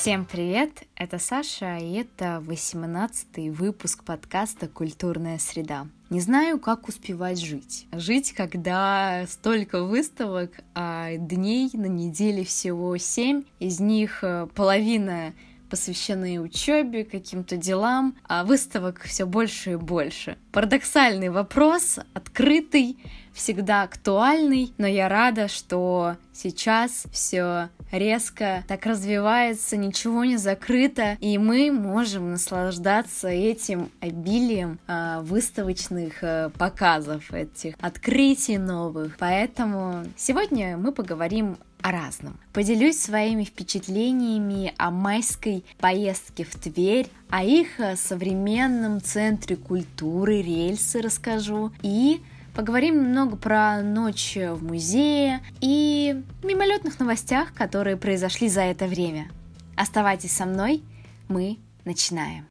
Всем привет, это Саша, и это 18-й выпуск подкаста «Культурная среда». Не знаю, как успевать жить. Жить, когда столько выставок, а дней на неделе всего семь, из них э, половина посвящены учебе, каким-то делам, а выставок все больше и больше. Парадоксальный вопрос, открытый, всегда актуальный, но я рада, что сейчас все резко так развивается, ничего не закрыто, и мы можем наслаждаться этим обилием э, выставочных э, показов, этих открытий новых. Поэтому сегодня мы поговорим о разном. Поделюсь своими впечатлениями о майской поездке в Тверь, о их э, современном центре культуры, рельсы расскажу и Поговорим немного про ночь в музее и мимолетных новостях, которые произошли за это время. Оставайтесь со мной, мы начинаем.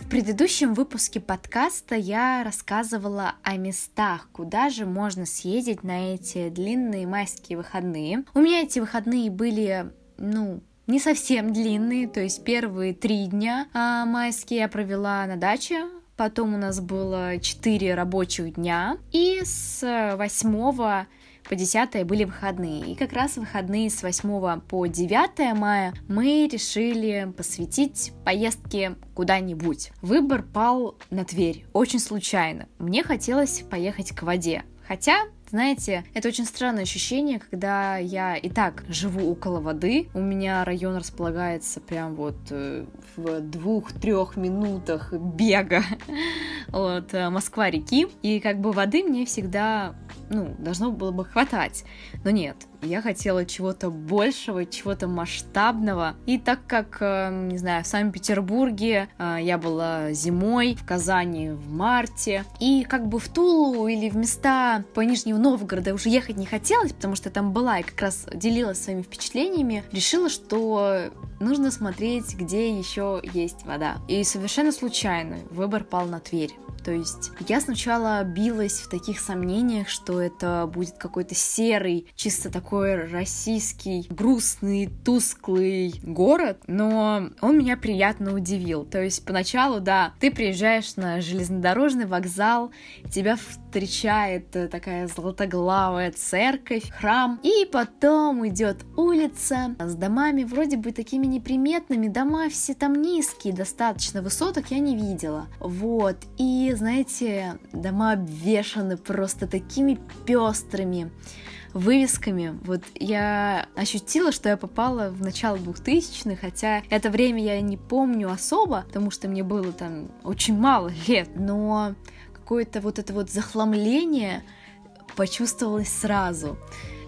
В предыдущем выпуске подкаста я рассказывала о местах, куда же можно съездить на эти длинные майские выходные. У меня эти выходные были, ну, не совсем длинные, то есть первые три дня а, майские я провела на даче, потом у нас было четыре рабочих дня, и с 8 по 10 были выходные. И как раз выходные с 8 по 9 мая мы решили посвятить поездке куда-нибудь. Выбор пал на Тверь, очень случайно. Мне хотелось поехать к воде. Хотя знаете, это очень странное ощущение, когда я и так живу около воды. У меня район располагается прям вот э, в двух-трех минутах бега от э, Москва-реки. И как бы воды мне всегда, ну, должно было бы хватать. Но нет, я хотела чего-то большего, чего-то масштабного. И так как, э, не знаю, в Санкт-Петербурге э, я была зимой, в Казани в марте, и как бы в Тулу или в места по Нижнему Новгорода уже ехать не хотелось, потому что там была и как раз делилась своими впечатлениями, решила, что нужно смотреть, где еще есть вода. И совершенно случайно выбор пал на Тверь. То есть я сначала билась в таких сомнениях, что это будет какой-то серый, чисто такой российский, грустный, тусклый город, но он меня приятно удивил. То есть поначалу, да, ты приезжаешь на железнодорожный вокзал, тебя встречает такая золотоглавая церковь, храм, и потом идет улица с домами вроде бы такими неприметными, дома все там низкие, достаточно высоток я не видела. Вот, и знаете, дома обвешаны просто такими пестрыми вывесками. Вот я ощутила, что я попала в начало 2000-х, хотя это время я не помню особо, потому что мне было там очень мало лет, но какое-то вот это вот захламление почувствовалось сразу.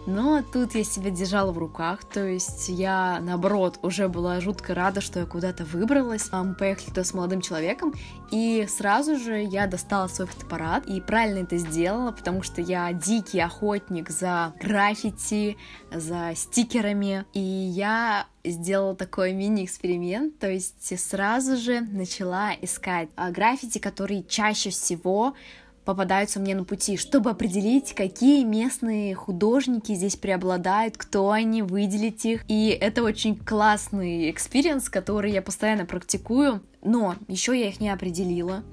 Но тут я себя держала в руках, то есть я, наоборот, уже была жутко рада, что я куда-то выбралась. Мы поехали туда с молодым человеком, и сразу же я достала свой фотоаппарат, и правильно это сделала, потому что я дикий охотник за граффити, за стикерами, и я сделала такой мини-эксперимент, то есть сразу же начала искать а, граффити, которые чаще всего попадаются мне на пути, чтобы определить, какие местные художники здесь преобладают, кто они, выделить их. И это очень классный experience, который я постоянно практикую, но еще я их не определила.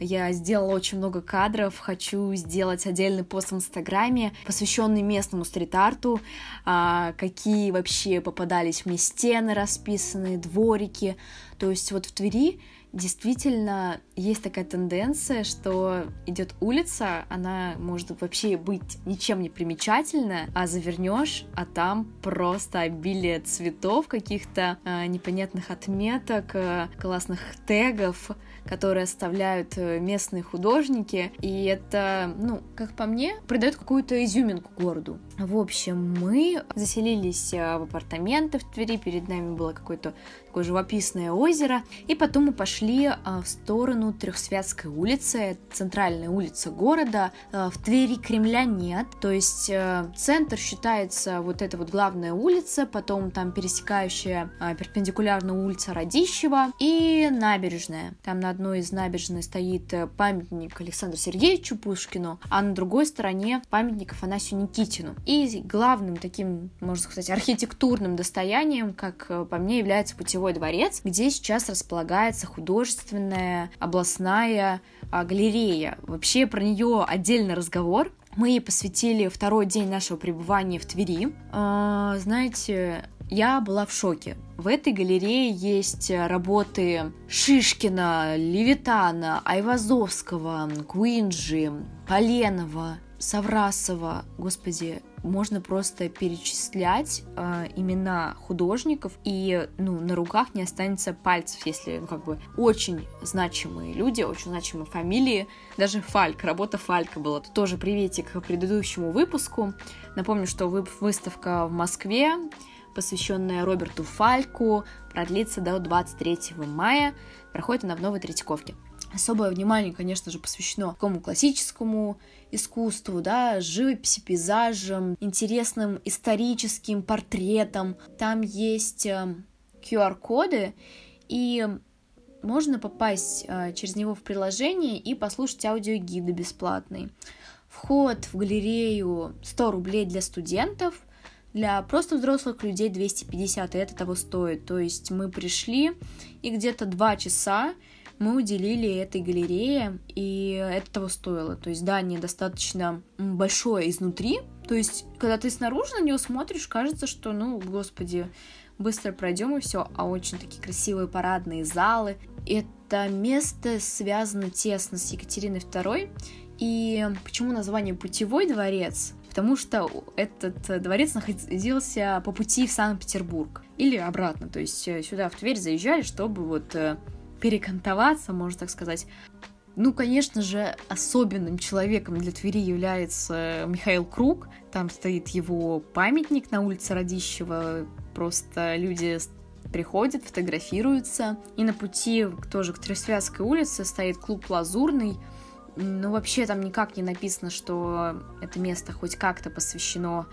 Я сделала очень много кадров, хочу сделать отдельный пост в Инстаграме, посвященный местному стрит-арту, а, какие вообще попадались мне стены расписанные, дворики. То есть вот в Твери действительно есть такая тенденция, что идет улица, она может вообще быть ничем не примечательная, а завернешь, а там просто обилие цветов, каких-то э, непонятных отметок, э, классных тегов, которые оставляют э, местные художники, и это, ну, как по мне, придает какую-то изюминку городу. В общем, мы заселились э, в апартаменты в Твери, перед нами было какое-то такое живописное озеро, и потом мы пошли э, в сторону Трехсвятской улицы, центральная улица города. В Твери Кремля нет, то есть центр считается вот эта вот главная улица, потом там пересекающая перпендикулярно улица Радищева и набережная. Там надо одной из набережной стоит э, памятник Александру Сергеевичу Пушкину, а на другой стороне памятник Афанасию Никитину. И главным таким, можно сказать, архитектурным достоянием, как э, по мне, является Путевой дворец, где сейчас располагается художественная областная а, галерея. Вообще про нее отдельный разговор. Мы ей посвятили второй день нашего пребывания в Твери. А, знаете, я была в шоке. В этой галерее есть работы Шишкина, Левитана, Айвазовского, Куинджи, Поленова, Саврасова. Господи, можно просто перечислять э, имена художников, и ну, на руках не останется пальцев, если ну, как бы очень значимые люди, очень значимые фамилии. Даже Фальк, работа Фалька была. Это тоже приветик к предыдущему выпуску. Напомню, что выставка в Москве посвященная Роберту Фальку, продлится до 23 мая, проходит она в Новой Третьяковке. Особое внимание, конечно же, посвящено такому классическому искусству, да, живописи, пейзажам, интересным историческим портретам. Там есть QR-коды, э, и можно попасть э, через него в приложение и послушать аудиогиды бесплатный. Вход в галерею 100 рублей для студентов, для просто взрослых людей 250, и это того стоит. То есть мы пришли, и где-то два часа мы уделили этой галерее, и это того стоило. То есть здание достаточно большое изнутри, то есть когда ты снаружи на него смотришь, кажется, что, ну, господи, быстро пройдем и все, а очень такие красивые парадные залы. Это место связано тесно с Екатериной II, и почему название «Путевой дворец»? потому что этот э, дворец находился по пути в Санкт-Петербург или обратно, то есть э, сюда в Тверь заезжали, чтобы вот э, перекантоваться, можно так сказать. Ну, конечно же, особенным человеком для Твери является Михаил Круг. Там стоит его памятник на улице Радищева. Просто люди приходят, фотографируются. И на пути тоже к Тресвязской улице стоит клуб «Лазурный», ну, вообще там никак не написано, что это место хоть как-то посвящено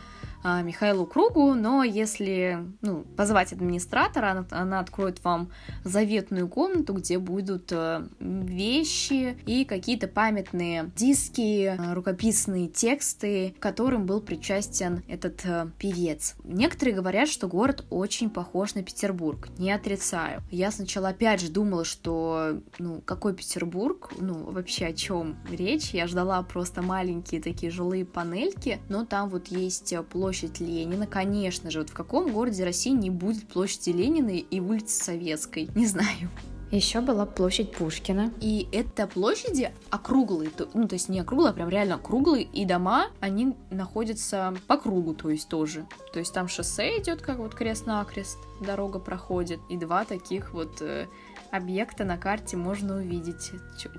Михаилу Кругу, но если ну, позвать администратора, она, она откроет вам заветную комнату, где будут э, вещи и какие-то памятные диски, э, рукописные тексты, к которым был причастен этот э, певец. Некоторые говорят, что город очень похож на Петербург. Не отрицаю. Я сначала опять же думала, что ну какой Петербург, ну вообще о чем речь. Я ждала просто маленькие такие жилые панельки, но там вот есть площадь площадь Ленина, конечно же. Вот в каком городе России не будет площади Ленина и улицы Советской? Не знаю. Еще была площадь Пушкина. И это площади округлые, ну то есть не округлые, а прям реально округлые, и дома, они находятся по кругу, то есть тоже. То есть там шоссе идет, как вот крест-накрест, дорога проходит, и два таких вот э, объекта на карте можно увидеть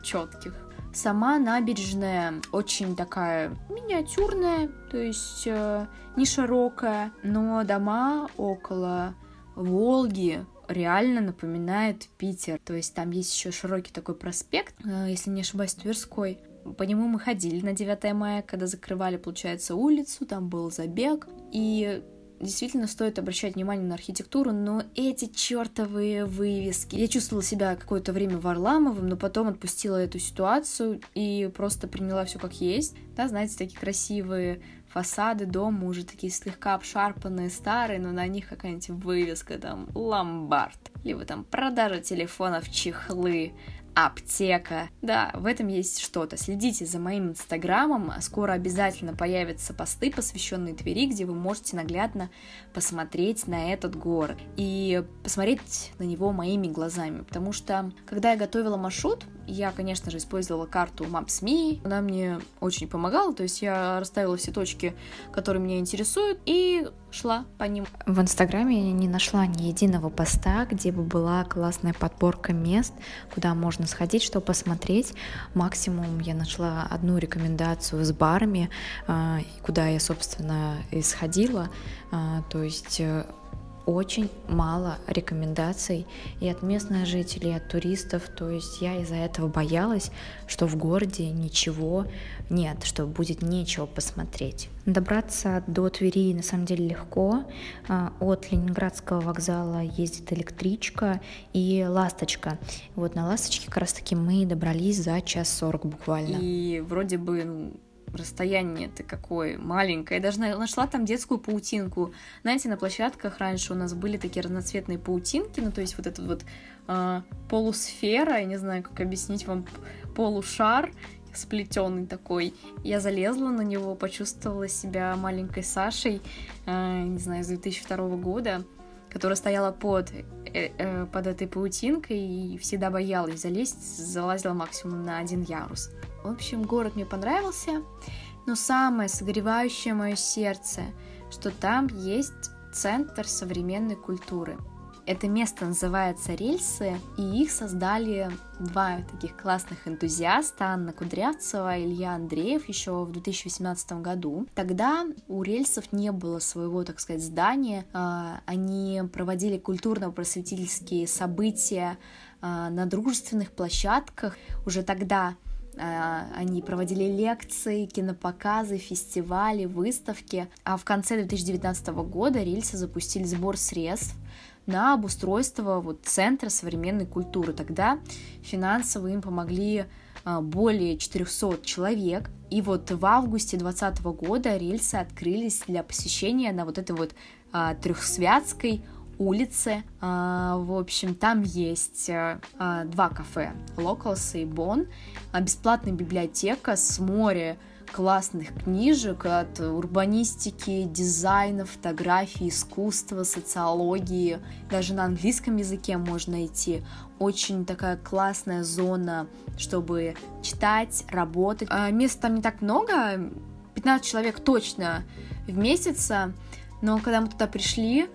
четких. Сама набережная очень такая миниатюрная, то есть э, не широкая, но дома около Волги реально напоминает Питер. То есть там есть еще широкий такой проспект, э, если не ошибаюсь, Тверской. По нему мы ходили на 9 мая, когда закрывали, получается, улицу, там был забег. И действительно стоит обращать внимание на архитектуру, но эти чертовые вывески. Я чувствовала себя какое-то время Варламовым, но потом отпустила эту ситуацию и просто приняла все как есть. Да, знаете, такие красивые фасады дома уже такие слегка обшарпанные, старые, но на них какая-нибудь вывеска, там, ломбард, либо там продажа телефонов, чехлы, аптека. Да, в этом есть что-то. Следите за моим инстаграмом. Скоро обязательно появятся посты, посвященные Твери, где вы можете наглядно посмотреть на этот город и посмотреть на него моими глазами. Потому что, когда я готовила маршрут, я, конечно же, использовала карту Maps.me. Она мне очень помогала, то есть я расставила все точки, которые меня интересуют, и шла по ним. В Инстаграме я не нашла ни единого поста, где бы была классная подборка мест, куда можно сходить, что посмотреть. Максимум я нашла одну рекомендацию с барами, а, куда я, собственно, и сходила. А, то есть э, очень мало рекомендаций и от местных жителей, и от туристов. То есть я из-за этого боялась, что в городе ничего нет, что будет нечего посмотреть. Добраться до Твери на самом деле легко. А, от Ленинградского вокзала ездит электричка и ласточка. Вот на ласточке как раз таки мы добрались за час сорок буквально. И вроде бы расстояние ты какое маленькое. Я даже нашла там детскую паутинку. Знаете, на площадках раньше у нас были такие разноцветные паутинки, ну то есть вот этот вот э, полусфера, я не знаю, как объяснить вам, полушар сплетенный такой. Я залезла на него, почувствовала себя маленькой Сашей, э, не знаю, с 2002 года, которая стояла под, э, э, под этой паутинкой и всегда боялась залезть, залазила максимум на один ярус. В общем, город мне понравился, но самое согревающее мое сердце, что там есть центр современной культуры. Это место называется Рельсы, и их создали два таких классных энтузиаста, Анна Кудрявцева и Илья Андреев еще в 2018 году. Тогда у рельсов не было своего, так сказать, здания, а, они проводили культурно-просветительские события а, на дружественных площадках. Уже тогда они проводили лекции, кинопоказы, фестивали, выставки. А в конце 2019 года рельсы запустили сбор средств на обустройство вот, центра современной культуры. Тогда финансово им помогли а, более 400 человек. И вот в августе 2020 года рельсы открылись для посещения на вот этой вот а, трехсвятской улице. А, в общем, там есть а, а, два кафе, Locals и Бон, бесплатная библиотека с море классных книжек от урбанистики, дизайна, фотографии, искусства, социологии. Даже на английском языке можно найти. Очень такая классная зона, чтобы читать, работать. Мест там не так много, 15 человек точно в месяц, но когда мы туда пришли,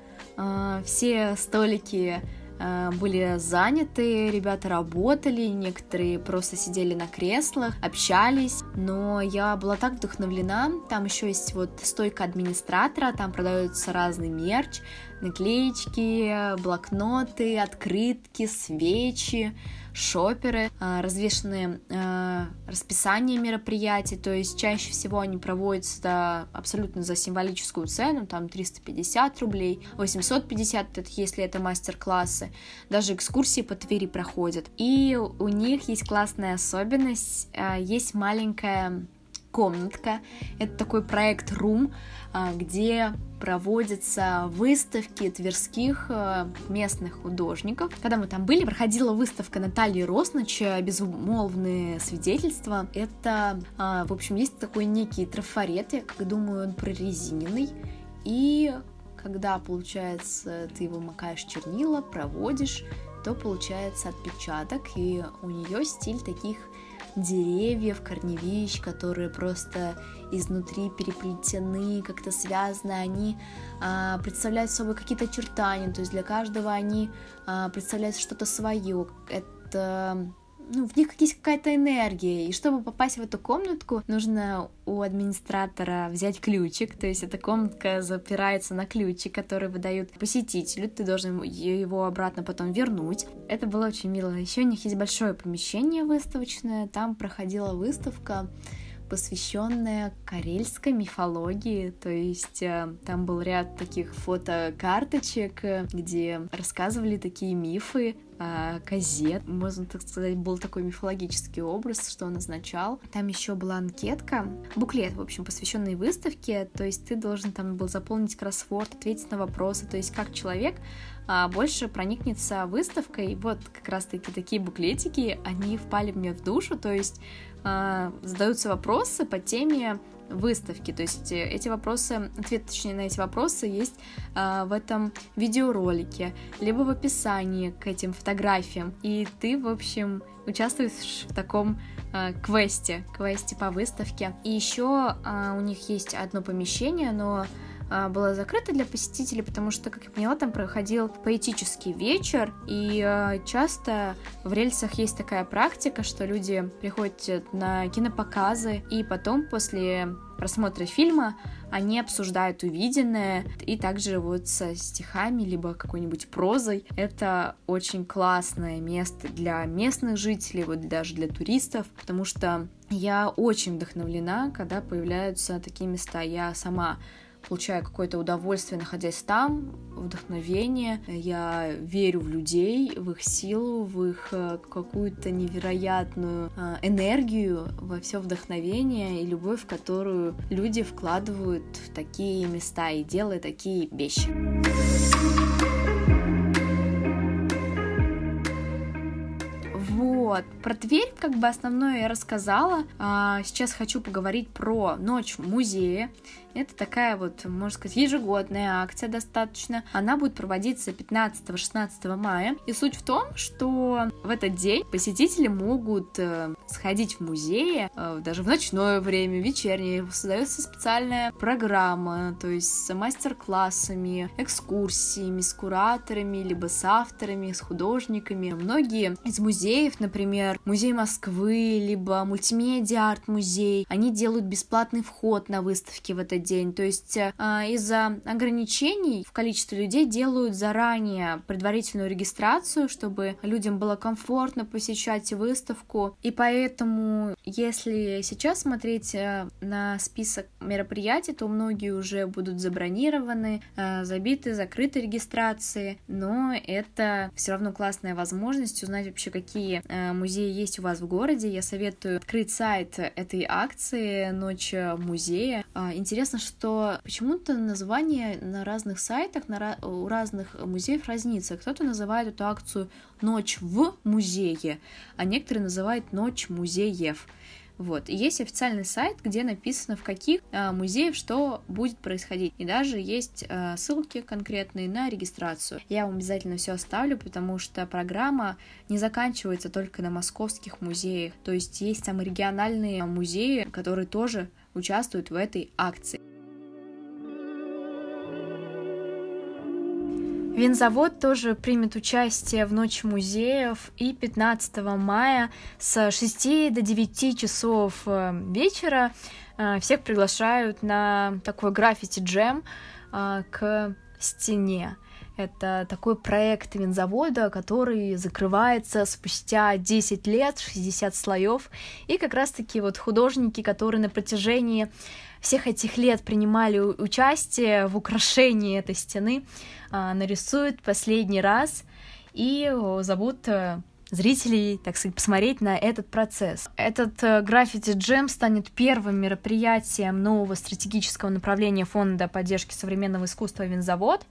все столики а, были заняты, ребята работали, некоторые просто сидели на креслах, общались, но я была так вдохновлена, там еще есть вот стойка администратора, там продаются разный мерч, наклеечки, блокноты, открытки, свечи, шоперы, а, развешенные а, расписания мероприятий, то есть чаще всего они проводятся абсолютно за символическую цену, там 350 рублей, 850, это если это мастер-классы, даже экскурсии по Твери проходят. И у них есть классная особенность, а, есть маленькая комнатка. Это такой проект Room, а, где проводятся выставки тверских а, местных художников. Когда мы там были, проходила выставка Натальи Росноч «Безумолвные свидетельства». Это, а, в общем, есть такой некий трафарет, я как думаю, он прорезиненный. И когда, получается, ты вымокаешь чернила, проводишь, то получается отпечаток, и у нее стиль таких деревьев, корневищ, которые просто изнутри переплетены, как-то связаны, они а, представляют собой какие-то очертания, то есть для каждого они а, представляют что-то свое. Это ну, в них есть какая-то энергия, и чтобы попасть в эту комнатку, нужно у администратора взять ключик, то есть эта комнатка запирается на ключик, который выдают посетителю, ты должен его обратно потом вернуть. Это было очень мило. Еще у них есть большое помещение выставочное, там проходила выставка посвященная карельской мифологии, то есть э, там был ряд таких фотокарточек, э, где рассказывали такие мифы о козе. Можно так сказать, был такой мифологический образ, что он означал. Там еще была анкетка, буклет, в общем, посвященный выставке, то есть ты должен там был заполнить кроссворд, ответить на вопросы, то есть как человек а, больше проникнется выставкой. Вот как раз-таки такие буклетики, они впали мне в душу, то есть а, задаются вопросы по теме выставки. То есть э, эти вопросы, ответ точнее на эти вопросы есть а, в этом видеоролике, либо в описании к этим фотографиям. И ты, в общем, участвуешь в таком а, квесте, квесте по выставке. И еще а, у них есть одно помещение, но была закрыта для посетителей, потому что, как я поняла, там проходил поэтический вечер, и а, часто в рельсах есть такая практика, что люди приходят на кинопоказы, и потом после просмотра фильма они обсуждают увиденное, и также вот со стихами, либо какой-нибудь прозой. Это очень классное место для местных жителей, вот даже для туристов, потому что я очень вдохновлена, когда появляются такие места. Я сама получаю какое-то удовольствие, находясь там, вдохновение. Я верю в людей, в их силу, в их э, какую-то невероятную э, энергию, во все вдохновение и любовь, которую люди вкладывают в такие места и делают такие вещи. Вот, про Тверь как бы основное я рассказала. А, сейчас хочу поговорить про ночь в музее. Это такая вот, можно сказать, ежегодная акция достаточно. Она будет проводиться 15-16 мая. И суть в том, что в этот день посетители могут э, сходить в музеи э, даже в ночное время, вечернее. Создается специальная программа, то есть с мастер-классами, экскурсиями, с кураторами, либо с авторами, с художниками. Многие из музеев, например, музей Москвы, либо мультимедиа-арт-музей, они делают бесплатный вход на выставки в этот день. То есть э, из-за ограничений в количестве людей делают заранее предварительную регистрацию, чтобы людям было комфортно посещать выставку. И поэтому, если сейчас смотреть э, на список мероприятий, то многие уже будут забронированы, э, забиты, закрыты регистрации, но это все равно классная возможность узнать вообще, какие музеи есть у вас в городе. Я советую открыть сайт этой акции «Ночь музея». Интересно, интересно, что почему-то название на разных сайтах, на, у разных музеев разнится. Кто-то называет эту акцию «Ночь в музее», а некоторые называют «Ночь музеев». Вот. И есть официальный сайт, где написано, в каких э, музеях что будет происходить. И даже есть э, ссылки конкретные на регистрацию. Я вам обязательно все оставлю, потому что программа не заканчивается только на московских музеях. То есть есть там региональные музеи, которые тоже участвуют в этой акции. Винзавод тоже примет участие в Ночи музеев и 15 мая с 6 до 9 часов э, вечера. Э, всех приглашают на такой граффити-джем э, к стене. Это такой проект винзавода, который закрывается спустя 10 лет, 60 слоев. И как раз-таки вот художники, которые на протяжении всех этих лет принимали участие в украшении этой стены, а, нарисуют последний раз и зовут э, зрителей, так сказать, посмотреть на этот процесс. Этот э, граффити джем станет первым мероприятием нового стратегического направления Фонда поддержки современного искусства «Винзавод»,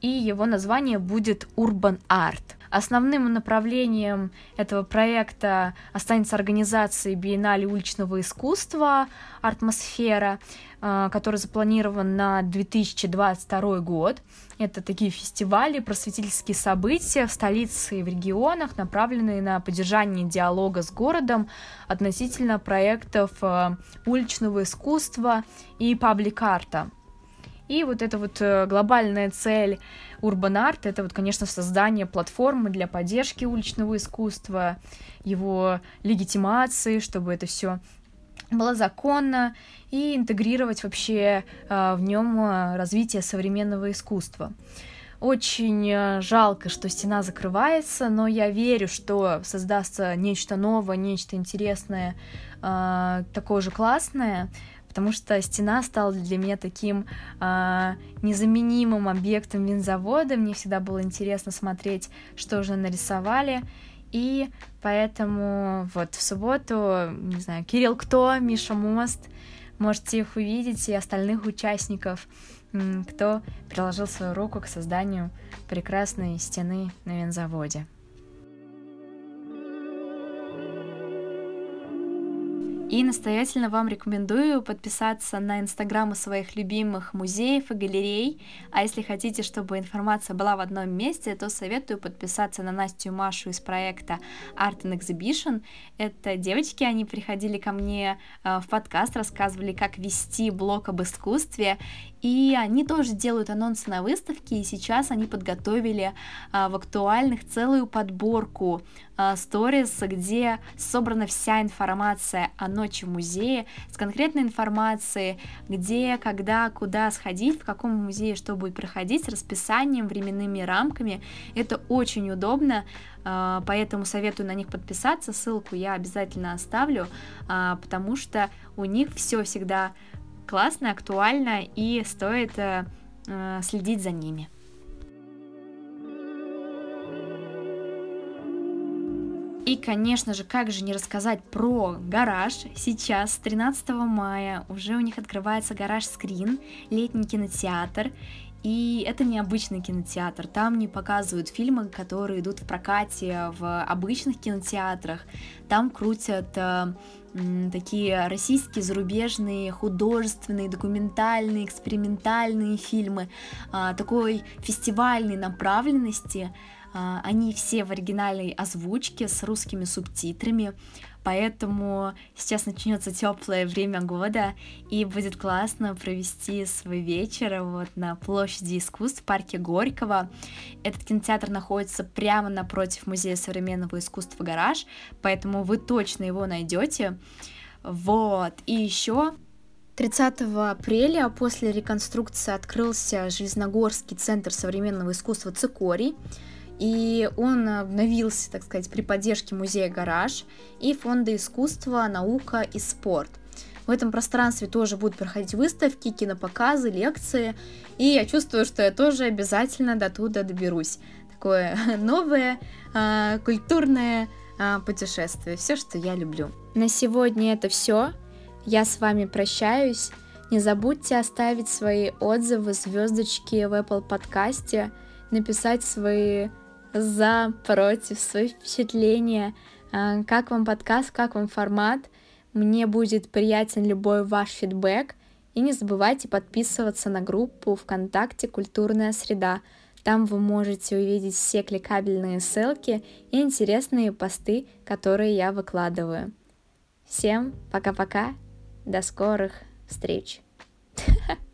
и его название будет Urban Art. Основным направлением этого проекта останется организация биеннале уличного искусства «Артмосфера», который запланирован на 2022 год. Это такие фестивали, просветительские события в столице и в регионах, направленные на поддержание диалога с городом относительно проектов э, уличного искусства и паблик-арта. И вот эта вот э, глобальная цель Urban Art — это вот, конечно, создание платформы для поддержки уличного искусства, его легитимации, чтобы это все было законно и интегрировать вообще э, в нем э, развитие современного искусства. Очень жалко, что стена закрывается, но я верю, что создастся нечто новое, нечто интересное, такое же классное, потому что стена стала для меня таким э, незаменимым объектом винзавода. Мне всегда было интересно смотреть, что уже нарисовали. И поэтому вот в субботу, не знаю, Кирилл Кто, Миша Мост, можете их увидеть, и остальных участников, кто приложил свою руку к созданию прекрасной стены на винзаводе. И настоятельно вам рекомендую подписаться на инстаграмы своих любимых музеев и галерей. А если хотите, чтобы информация была в одном месте, то советую подписаться на Настю Машу из проекта Art and Exhibition. Это девочки, они приходили ко мне э, в подкаст, рассказывали, как вести блог об искусстве. И они тоже делают анонсы на выставке, и сейчас они подготовили а, в актуальных целую подборку сторис, где собрана вся информация о ночи в музее, с конкретной информацией, где, когда, куда сходить, в каком музее что будет проходить, с расписанием, временными рамками. Это очень удобно, а, поэтому советую на них подписаться, ссылку я обязательно оставлю, а, потому что у них все всегда классно, актуально и стоит э, э, следить за ними. И, конечно же, как же не рассказать про гараж. Сейчас, 13 мая, уже у них открывается гараж Скрин, летний кинотеатр. И это необычный кинотеатр. Там не показывают фильмы, которые идут в прокате в обычных кинотеатрах. Там крутят э, такие российские, зарубежные, художественные, документальные, экспериментальные фильмы э, такой фестивальной направленности. Э, они все в оригинальной озвучке с русскими субтитрами поэтому сейчас начнется теплое время года, и будет классно провести свой вечер вот на площади искусств в парке Горького. Этот кинотеатр находится прямо напротив Музея современного искусства «Гараж», поэтому вы точно его найдете. Вот, и еще 30 апреля после реконструкции открылся Железногорский центр современного искусства «Цикорий», и он обновился, так сказать, при поддержке музея «Гараж» и Фонда искусства, наука и спорт. В этом пространстве тоже будут проходить выставки, кинопоказы, лекции, и я чувствую, что я тоже обязательно до туда доберусь. Такое новое э, культурное э, путешествие, все, что я люблю. На сегодня это все. Я с вами прощаюсь. Не забудьте оставить свои отзывы, звездочки в Apple подкасте, написать свои за, против, свои впечатления, а, как вам подкаст, как вам формат. Мне будет приятен любой ваш фидбэк. И не забывайте подписываться на группу ВКонтакте «Культурная среда». Там вы можете увидеть все кликабельные ссылки и интересные посты, которые я выкладываю. Всем пока-пока, до скорых встреч!